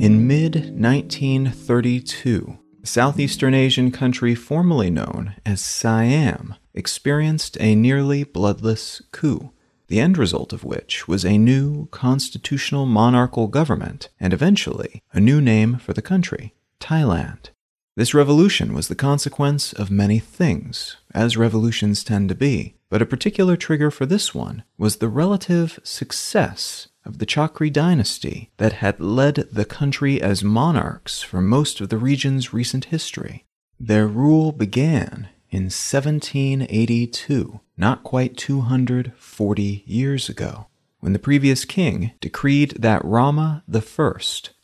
In mid 1932, Southeastern Asian country formerly known as Siam experienced a nearly bloodless coup, the end result of which was a new constitutional monarchical government and eventually a new name for the country, Thailand. This revolution was the consequence of many things, as revolutions tend to be, but a particular trigger for this one was the relative success of the Chakri dynasty that had led the country as monarchs for most of the region's recent history. Their rule began in 1782, not quite 240 years ago, when the previous king decreed that Rama I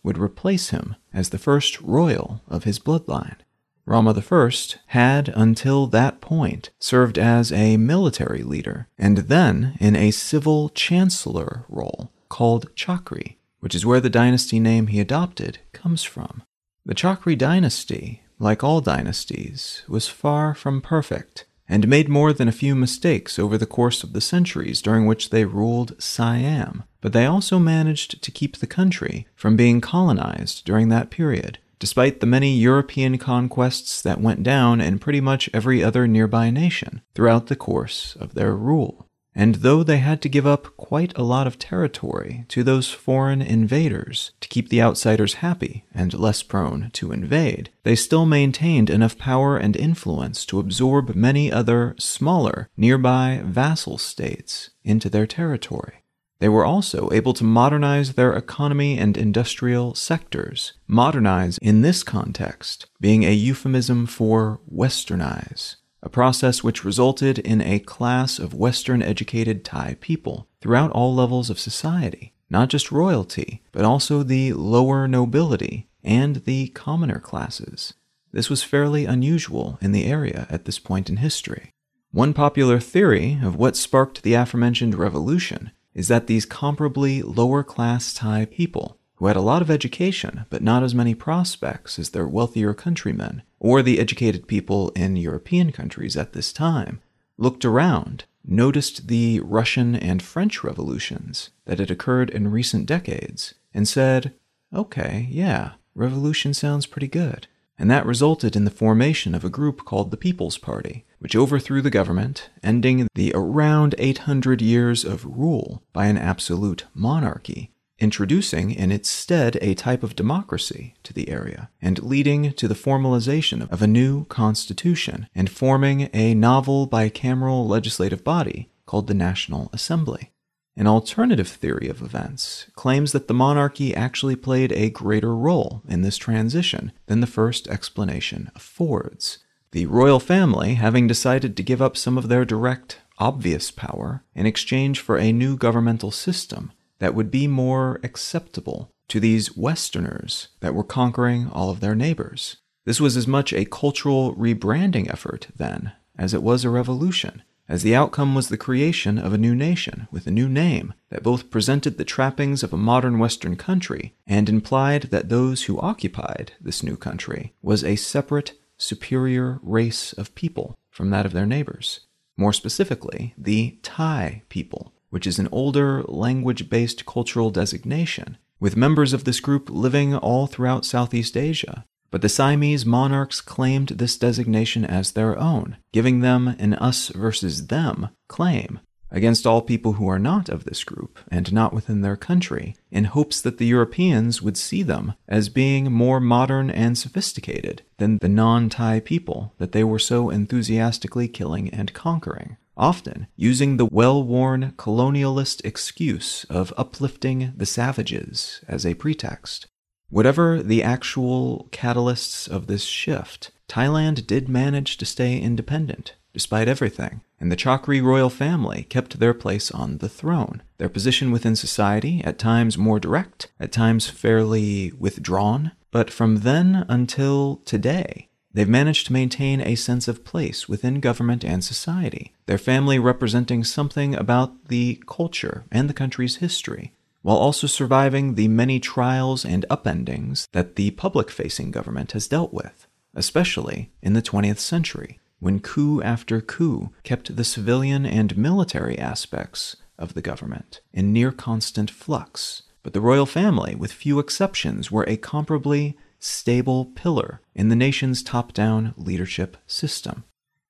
would replace him as the first royal of his bloodline. Rama I had, until that point, served as a military leader and then in a civil chancellor role called Chakri, which is where the dynasty name he adopted comes from. The Chakri dynasty, like all dynasties, was far from perfect and made more than a few mistakes over the course of the centuries during which they ruled Siam, but they also managed to keep the country from being colonized during that period, despite the many European conquests that went down in pretty much every other nearby nation throughout the course of their rule. And though they had to give up quite a lot of territory to those foreign invaders to keep the outsiders happy and less prone to invade, they still maintained enough power and influence to absorb many other smaller, nearby vassal states into their territory. They were also able to modernize their economy and industrial sectors. Modernize, in this context, being a euphemism for westernize a process which resulted in a class of Western educated Thai people throughout all levels of society, not just royalty, but also the lower nobility and the commoner classes. This was fairly unusual in the area at this point in history. One popular theory of what sparked the aforementioned revolution is that these comparably lower class Thai people who had a lot of education but not as many prospects as their wealthier countrymen, or the educated people in European countries at this time, looked around, noticed the Russian and French revolutions that had occurred in recent decades, and said, okay, yeah, revolution sounds pretty good. And that resulted in the formation of a group called the People's Party, which overthrew the government, ending the around 800 years of rule by an absolute monarchy introducing in its stead a type of democracy to the area, and leading to the formalization of a new constitution and forming a novel bicameral legislative body called the National Assembly. An alternative theory of events claims that the monarchy actually played a greater role in this transition than the first explanation affords. The royal family, having decided to give up some of their direct, obvious power in exchange for a new governmental system, that would be more acceptable to these Westerners that were conquering all of their neighbors. This was as much a cultural rebranding effort, then, as it was a revolution, as the outcome was the creation of a new nation with a new name that both presented the trappings of a modern Western country and implied that those who occupied this new country was a separate, superior race of people from that of their neighbors. More specifically, the Thai people, which is an older language based cultural designation, with members of this group living all throughout Southeast Asia. But the Siamese monarchs claimed this designation as their own, giving them an us versus them claim against all people who are not of this group and not within their country, in hopes that the Europeans would see them as being more modern and sophisticated than the non Thai people that they were so enthusiastically killing and conquering often using the well worn colonialist excuse of uplifting the savages as a pretext. Whatever the actual catalysts of this shift, Thailand did manage to stay independent, despite everything, and the Chakri royal family kept their place on the throne, their position within society at times more direct, at times fairly withdrawn, but from then until today, They've managed to maintain a sense of place within government and society, their family representing something about the culture and the country's history, while also surviving the many trials and upendings that the public facing government has dealt with, especially in the 20th century, when coup after coup kept the civilian and military aspects of the government in near constant flux. But the royal family, with few exceptions, were a comparably stable pillar in the nation's top down leadership system.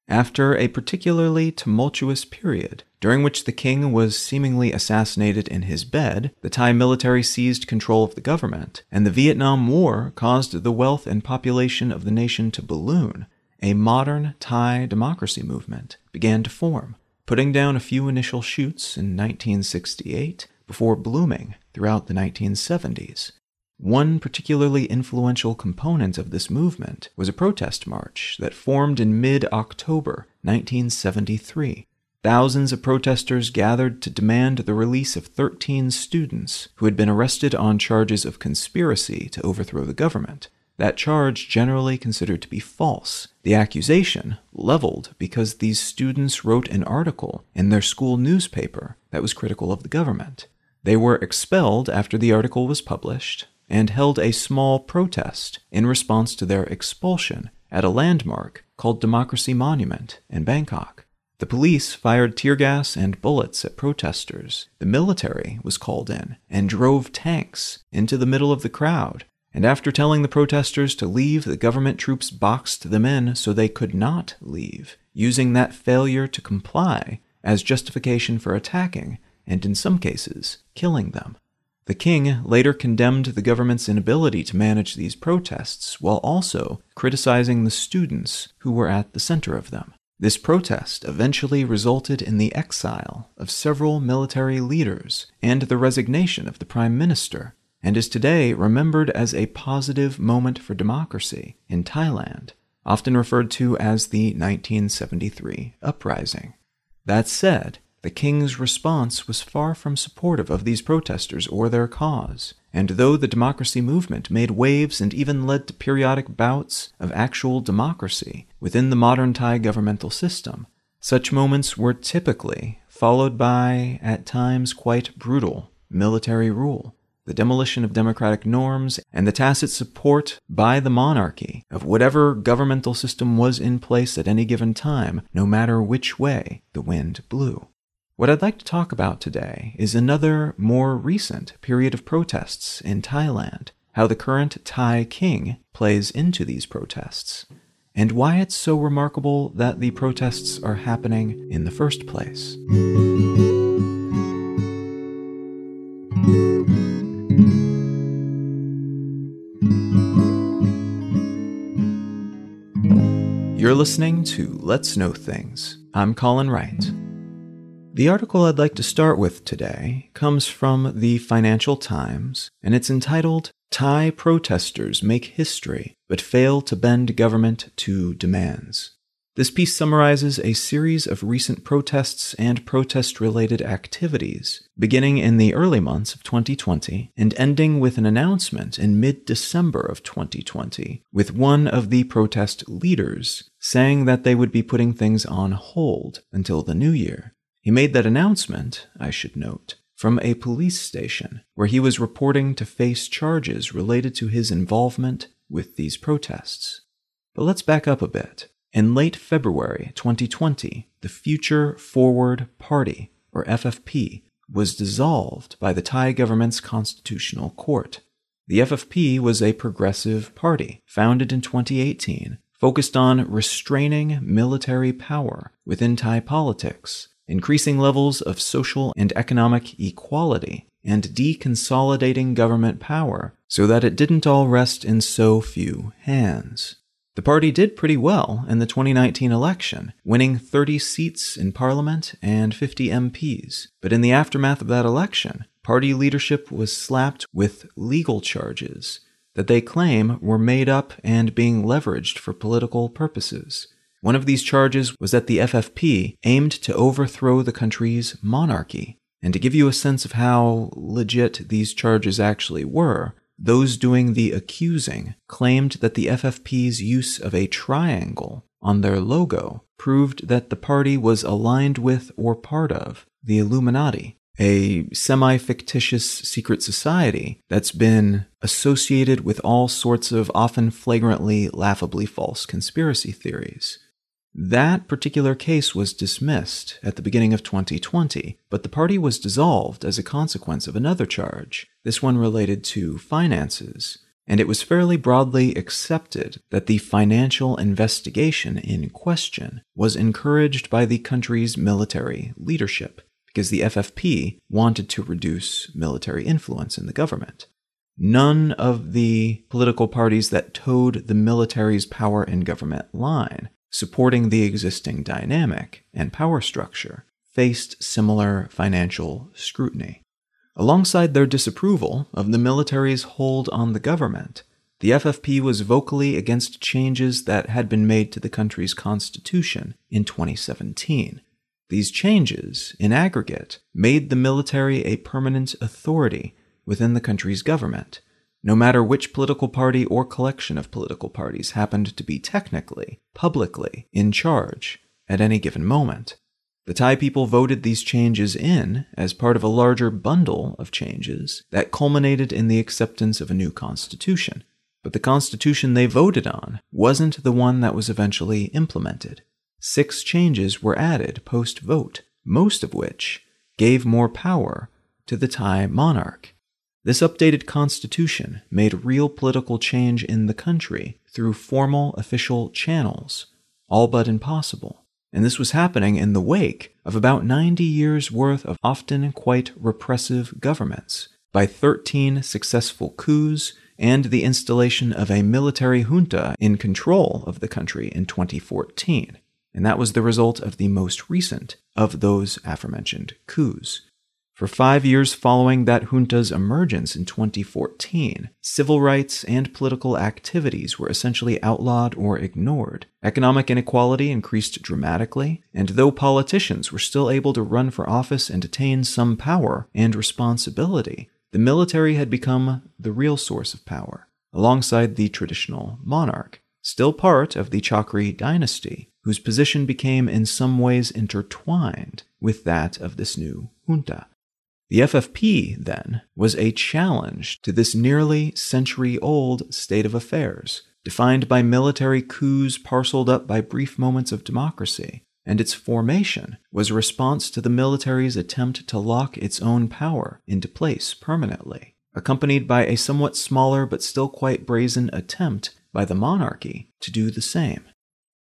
After a particularly tumultuous period, during which the king was seemingly assassinated in his bed, the Thai military seized control of the government, and the Vietnam War caused the wealth and population of the nation to balloon, a modern Thai democracy movement began to form, putting down a few initial shoots in 1968 before blooming throughout the 1970s. One particularly influential component of this movement was a protest march that formed in mid October 1973. Thousands of protesters gathered to demand the release of 13 students who had been arrested on charges of conspiracy to overthrow the government. That charge generally considered to be false. The accusation leveled because these students wrote an article in their school newspaper that was critical of the government. They were expelled after the article was published, and held a small protest in response to their expulsion at a landmark called Democracy Monument in Bangkok. The police fired tear gas and bullets at protesters. The military was called in and drove tanks into the middle of the crowd. And after telling the protesters to leave, the government troops boxed them in so they could not leave, using that failure to comply as justification for attacking and, in some cases, killing them. The king later condemned the government's inability to manage these protests while also criticizing the students who were at the center of them. This protest eventually resulted in the exile of several military leaders and the resignation of the prime minister, and is today remembered as a positive moment for democracy in Thailand, often referred to as the 1973 uprising. That said, the king's response was far from supportive of these protesters or their cause, and though the democracy movement made waves and even led to periodic bouts of actual democracy within the modern Thai governmental system, such moments were typically followed by, at times quite brutal, military rule, the demolition of democratic norms, and the tacit support by the monarchy of whatever governmental system was in place at any given time, no matter which way the wind blew. What I'd like to talk about today is another, more recent period of protests in Thailand, how the current Thai king plays into these protests, and why it's so remarkable that the protests are happening in the first place. You're listening to Let's Know Things. I'm Colin Wright. The article I'd like to start with today comes from the Financial Times, and it's entitled Thai Protesters Make History But Fail to Bend Government to Demands. This piece summarizes a series of recent protests and protest related activities, beginning in the early months of 2020 and ending with an announcement in mid December of 2020, with one of the protest leaders saying that they would be putting things on hold until the new year. He made that announcement, I should note, from a police station where he was reporting to face charges related to his involvement with these protests. But let's back up a bit. In late February 2020, the Future Forward Party, or FFP, was dissolved by the Thai government's constitutional court. The FFP was a progressive party founded in 2018, focused on restraining military power within Thai politics increasing levels of social and economic equality, and deconsolidating government power so that it didn't all rest in so few hands. The party did pretty well in the 2019 election, winning 30 seats in parliament and 50 MPs. But in the aftermath of that election, party leadership was slapped with legal charges that they claim were made up and being leveraged for political purposes. One of these charges was that the FFP aimed to overthrow the country's monarchy. And to give you a sense of how legit these charges actually were, those doing the accusing claimed that the FFP's use of a triangle on their logo proved that the party was aligned with or part of the Illuminati. a semi fictitious secret society that's been associated with all sorts of often flagrantly, laughably false conspiracy theories. That particular case was dismissed at the beginning of 2020, but the party was dissolved as a consequence of another charge, this one related to finances, and it was fairly broadly accepted that the financial investigation in question was encouraged by the country's military leadership, because the FFP wanted to reduce military influence in the government. None of the political parties that towed the military's power and government line supporting the existing dynamic and power structure, faced similar financial scrutiny. Alongside their disapproval of the military's hold on the government, the FFP was vocally against changes that had been made to the country's constitution in 2017. These changes, in aggregate, made the military a permanent authority within the country's government, no matter which political party or collection of political parties happened to be technically, publicly, in charge at any given moment. The Thai people voted these changes in as part of a larger bundle of changes that culminated in the acceptance of a new constitution. But the constitution they voted on wasn't the one that was eventually implemented. Six changes were added post vote, most of which gave more power to the Thai monarch. This updated constitution made real political change in the country through formal official channels, all but impossible. And this was happening in the wake of about 90 years' worth of often quite repressive governments, by 13 successful coups and the installation of a military junta in control of the country in 2014. And that was the result of the most recent of those aforementioned coups. For five years following that junta's emergence in 2014, civil rights and political activities were essentially outlawed or ignored. Economic inequality increased dramatically, and though politicians were still able to run for office and attain some power and responsibility, the military had become the real source of power, alongside the traditional monarch, still part of the Chakri dynasty, whose position became in some ways intertwined with that of this new junta. The FFP, then, was a challenge to this nearly century old state of affairs, defined by military coups parceled up by brief moments of democracy, and its formation was a response to the military's attempt to lock its own power into place permanently, accompanied by a somewhat smaller but still quite brazen attempt by the monarchy to do the same.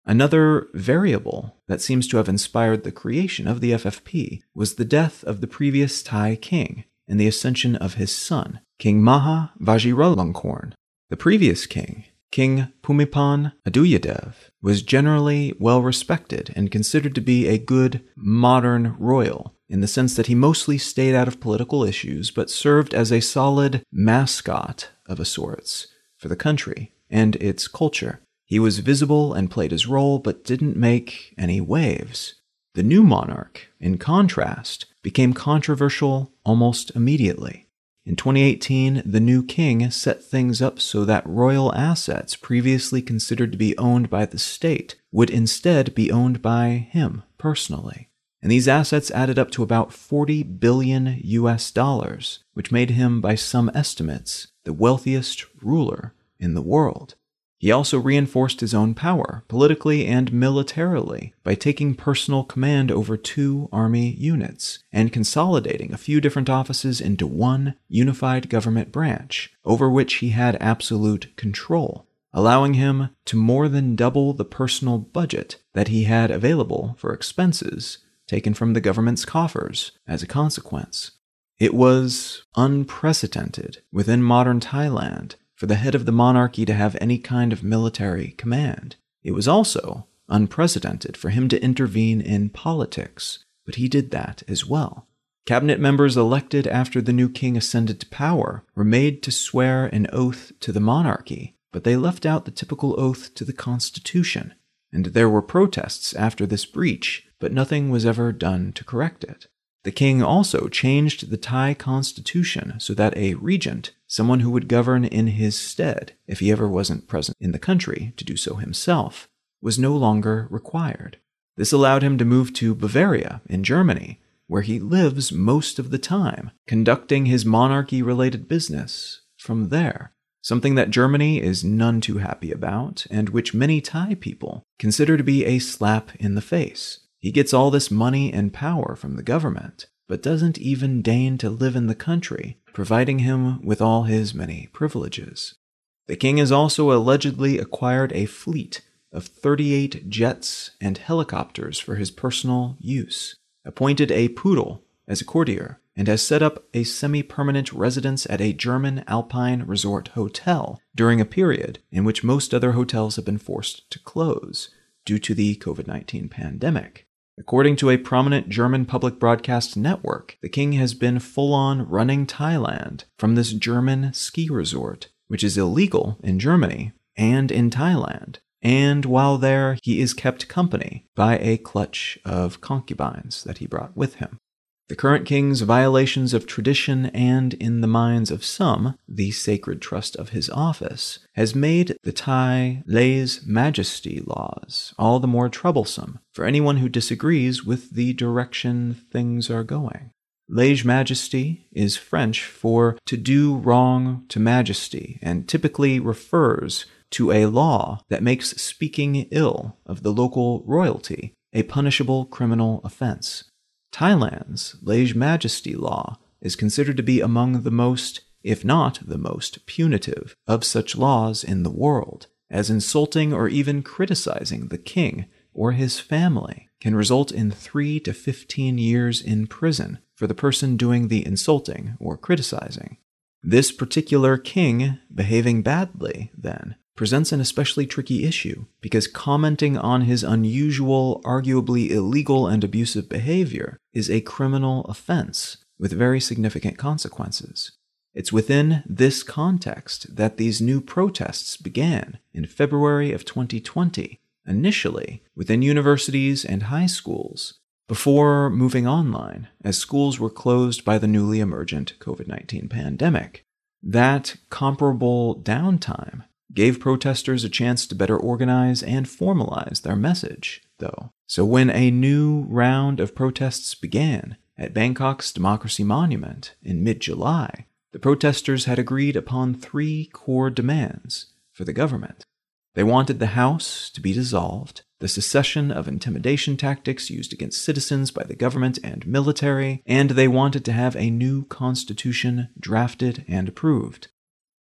Another variable that seems to have inspired the creation of the FFP was the death of the previous Thai king and the ascension of his son, King Maha Vajiralongkorn. The previous king, King Bhumibol Adulyadej, was generally well respected and considered to be a good modern royal in the sense that he mostly stayed out of political issues but served as a solid mascot of a sorts for the country and its culture. He was visible and played his role, but didn't make any waves. The new monarch, in contrast, became controversial almost immediately. In 2018, the new king set things up so that royal assets previously considered to be owned by the state would instead be owned by him personally. And these assets added up to about 40 billion US dollars, which made him, by some estimates, the wealthiest ruler in the world. He also reinforced his own power, politically and militarily, by taking personal command over two army units and consolidating a few different offices into one unified government branch, over which he had absolute control, allowing him to more than double the personal budget that he had available for expenses taken from the government's coffers as a consequence. It was unprecedented within modern Thailand for the head of the monarchy to have any kind of military command. It was also unprecedented for him to intervene in politics, but he did that as well. Cabinet members elected after the new king ascended to power were made to swear an oath to the monarchy, but they left out the typical oath to the Constitution. And there were protests after this breach, but nothing was ever done to correct it. The king also changed the Thai constitution so that a regent, someone who would govern in his stead if he ever wasn't present in the country to do so himself, was no longer required. This allowed him to move to Bavaria in Germany, where he lives most of the time, conducting his monarchy related business from there. Something that Germany is none too happy about, and which many Thai people consider to be a slap in the face. He gets all this money and power from the government, but doesn't even deign to live in the country, providing him with all his many privileges. The king has also allegedly acquired a fleet of 38 jets and helicopters for his personal use, appointed a poodle as a courtier, and has set up a semi permanent residence at a German alpine resort hotel during a period in which most other hotels have been forced to close due to the COVID 19 pandemic. According to a prominent German public broadcast network, the king has been full on running Thailand from this German ski resort, which is illegal in Germany and in Thailand. And while there, he is kept company by a clutch of concubines that he brought with him. The current king's violations of tradition and, in the minds of some, the sacred trust of his office, has made the Thai lèse majesty laws all the more troublesome for anyone who disagrees with the direction things are going. Lèse majesty is French for to do wrong to majesty and typically refers to a law that makes speaking ill of the local royalty a punishable criminal offense. Thailand's lèse majesty law is considered to be among the most, if not the most, punitive of such laws in the world, as insulting or even criticizing the king or his family can result in 3 to 15 years in prison for the person doing the insulting or criticizing. This particular king behaving badly, then, presents an especially tricky issue because commenting on his unusual, arguably illegal, and abusive behavior is a criminal offense with very significant consequences. It's within this context that these new protests began in February of 2020, initially within universities and high schools, before moving online as schools were closed by the newly emergent COVID 19 pandemic. That comparable downtime gave protesters a chance to better organize and formalize their message, though. So when a new round of protests began at Bangkok's Democracy Monument in mid July, the protesters had agreed upon three core demands for the government. They wanted the House to be dissolved, the cessation of intimidation tactics used against citizens by the government and military, and they wanted to have a new constitution drafted and approved.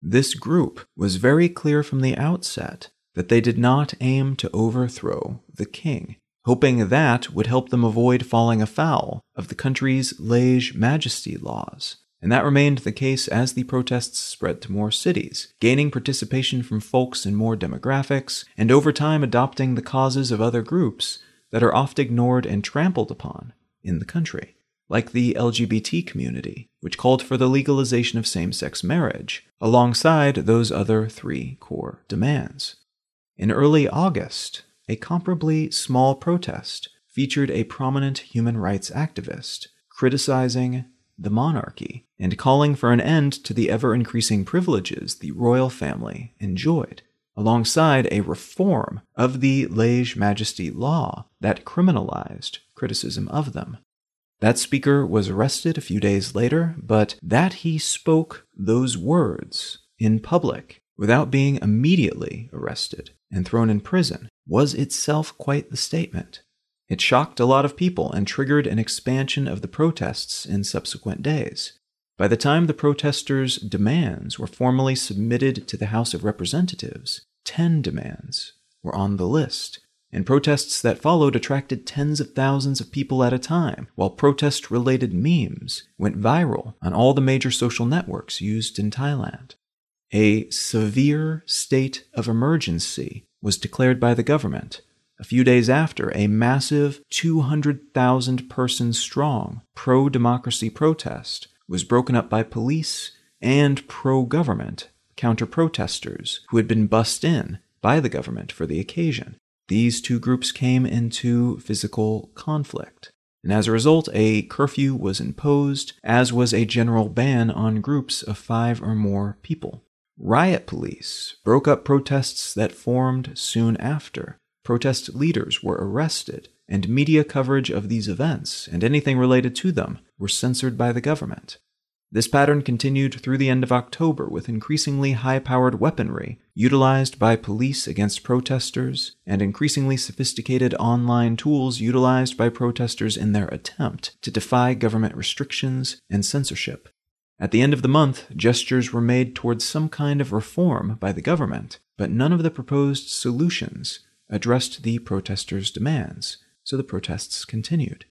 This group was very clear from the outset that they did not aim to overthrow the king, hoping that would help them avoid falling afoul of the country's lèse majesty laws. And that remained the case as the protests spread to more cities, gaining participation from folks in more demographics, and over time adopting the causes of other groups that are oft ignored and trampled upon in the country like the LGBT community, which called for the legalization of same sex marriage, alongside those other three core demands. In early August, a comparably small protest featured a prominent human rights activist criticizing the monarchy and calling for an end to the ever increasing privileges the royal family enjoyed, alongside a reform of the lèse majesty law that criminalized criticism of them. That speaker was arrested a few days later, but that he spoke those words in public without being immediately arrested and thrown in prison was itself quite the statement. It shocked a lot of people and triggered an expansion of the protests in subsequent days. By the time the protesters' demands were formally submitted to the House of Representatives, 10 demands were on the list, and protests that followed attracted tens of thousands of people at a time, while protest related memes went viral on all the major social networks used in Thailand. A severe state of emergency was declared by the government a few days after a massive 200,000 person strong pro democracy protest was broken up by police and pro government counter protesters who had been bussed in by the government for the occasion these two groups came into physical conflict. And as a result, a curfew was imposed, as was a general ban on groups of five or more people. Riot police broke up protests that formed soon after. Protest leaders were arrested, and media coverage of these events and anything related to them were censored by the government. This pattern continued through the end of October with increasingly high powered weaponry utilized by police against protesters and increasingly sophisticated online tools utilized by protesters in their attempt to defy government restrictions and censorship. At the end of the month, gestures were made towards some kind of reform by the government, but none of the proposed solutions addressed the protesters' demands, so the protests continued.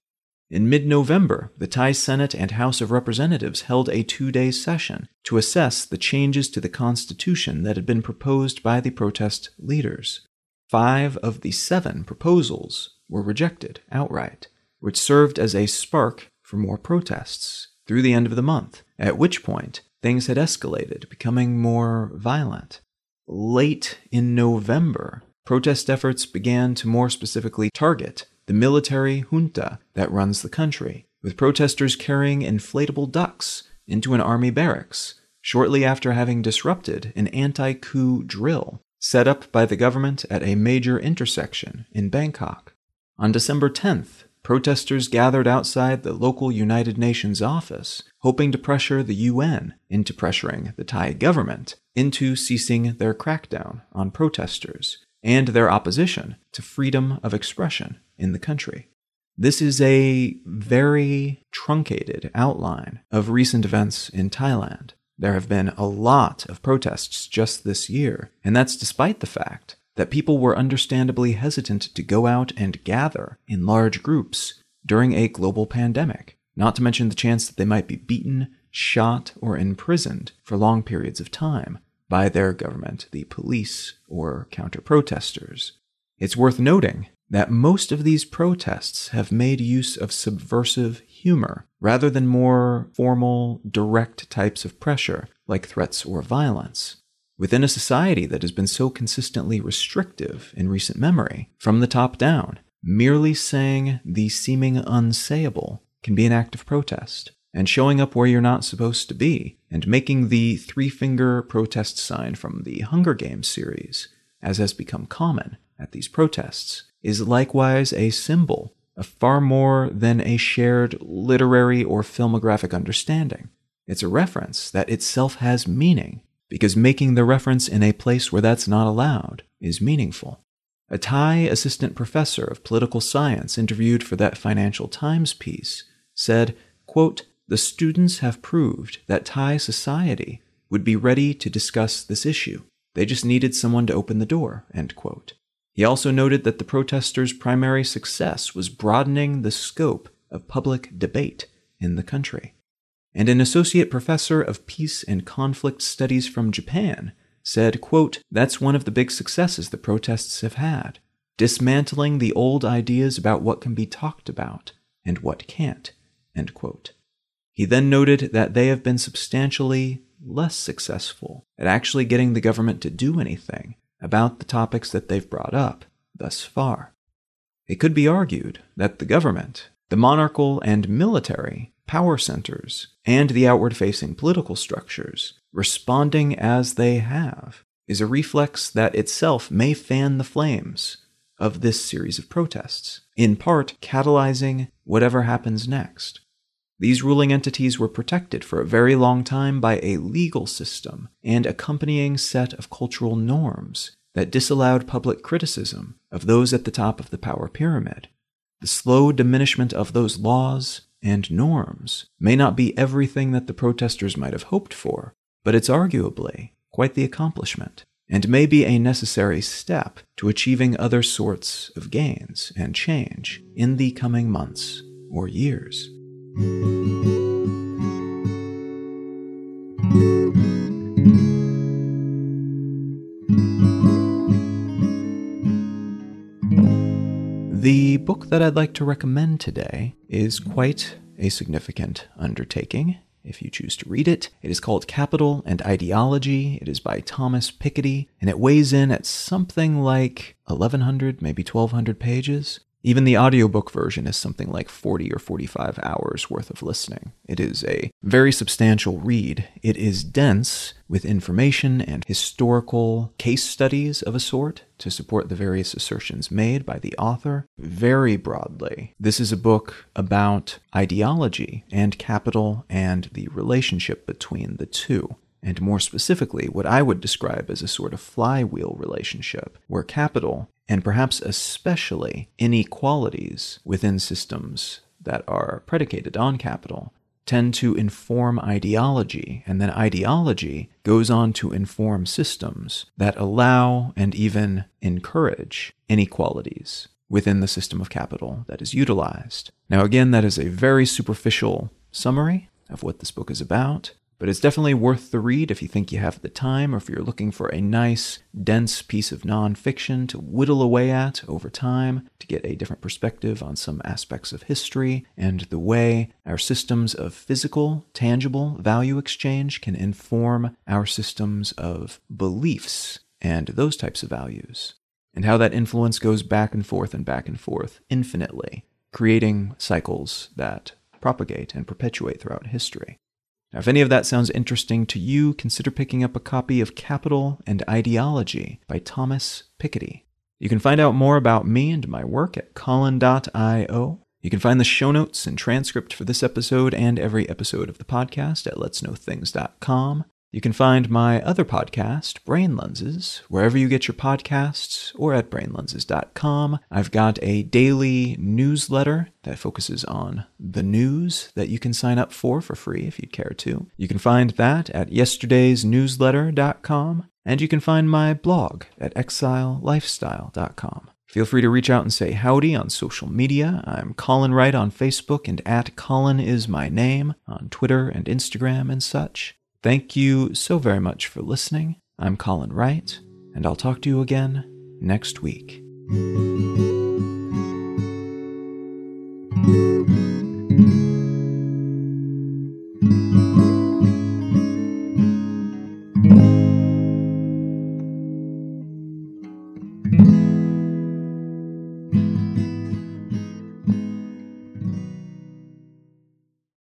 In mid November, the Thai Senate and House of Representatives held a two day session to assess the changes to the Constitution that had been proposed by the protest leaders. Five of the seven proposals were rejected outright, which served as a spark for more protests through the end of the month, at which point things had escalated, becoming more violent. Late in November, protest efforts began to more specifically target the military junta that runs the country, with protesters carrying inflatable ducks into an army barracks shortly after having disrupted an anti coup drill set up by the government at a major intersection in Bangkok. On December 10th, protesters gathered outside the local United Nations office, hoping to pressure the UN into pressuring the Thai government into ceasing their crackdown on protesters and their opposition to freedom of expression in the country. This is a very truncated outline of recent events in Thailand. There have been a lot of protests just this year, and that's despite the fact that people were understandably hesitant to go out and gather in large groups during a global pandemic, not to mention the chance that they might be beaten, shot, or imprisoned for long periods of time by their government, the police, or counter protesters. It's worth noting that most of these protests have made use of subversive humor rather than more formal, direct types of pressure, like threats or violence. Within a society that has been so consistently restrictive in recent memory, from the top down, merely saying the seeming unsayable can be an act of protest, and showing up where you're not supposed to be, and making the three finger protest sign from the Hunger Games series, as has become common at these protests, is likewise a symbol of far more than a shared literary or filmographic understanding. It's a reference that itself has meaning, because making the reference in a place where that's not allowed is meaningful. A Thai assistant professor of political science interviewed for that Financial Times piece said, quote, The students have proved that Thai society would be ready to discuss this issue. They just needed someone to open the door. He also noted that the protesters' primary success was broadening the scope of public debate in the country. And an associate professor of peace and conflict studies from Japan said, quote, That's one of the big successes the protests have had, dismantling the old ideas about what can be talked about and what can't. End quote. He then noted that they have been substantially less successful at actually getting the government to do anything about the topics that they've brought up thus far. It could be argued that the government, the monarchical and military power centers, and the outward facing political structures, responding as they have, is a reflex that itself may fan the flames of this series of protests, in part catalyzing whatever happens next. These ruling entities were protected for a very long time by a legal system and accompanying set of cultural norms that disallowed public criticism of those at the top of the power pyramid. The slow diminishment of those laws and norms may not be everything that the protesters might have hoped for, but it's arguably quite the accomplishment, and may be a necessary step to achieving other sorts of gains and change in the coming months or years. The book that I'd like to recommend today is quite a significant undertaking if you choose to read it. It is called Capital and Ideology. It is by Thomas Piketty, and it weighs in at something like 1,100, maybe 1,200 pages. Even the audiobook version is something like 40 or 45 hours worth of listening. It is a very substantial read. It is dense with information and historical case studies of a sort to support the various assertions made by the author. Very broadly, this is a book about ideology and capital and the relationship between the two and more specifically, what I would describe as a sort of flywheel relationship, where capital and perhaps especially inequalities within systems that are predicated on capital tend to inform ideology, and then ideology goes on to inform systems that allow and even encourage inequalities within the system of capital that is utilized. Now, again, that is a very superficial summary of what this book is about, but it's definitely worth the read if you think you have the time or if you're looking for a nice, dense piece of nonfiction to whittle away at over time to get a different perspective on some aspects of history and the way our systems of physical, tangible value exchange can inform our systems of beliefs and those types of values, and how that influence goes back and forth and back and forth infinitely, creating cycles that propagate and perpetuate throughout history. Now, if any of that sounds interesting to you, consider picking up a copy of Capital and Ideology by Thomas Piketty. You can find out more about me and my work at Colin.io. You can find the show notes and transcript for this episode and every episode of the podcast at letsknowthings.com. You can find my other podcast, Brain Lenses, wherever you get your podcasts or at brainlenses.com. I've got a daily newsletter that focuses on the news that you can sign up for for free if you'd care to. You can find that at yesterdaysnewsletter.com, and you can find my blog at exilelifestyle.com. Feel free to reach out and say howdy on social media. I'm Colin Wright on Facebook and at Colin is my name on Twitter and Instagram and such. Thank you so very much for listening. I'm Colin Wright, and I'll talk to you again next week.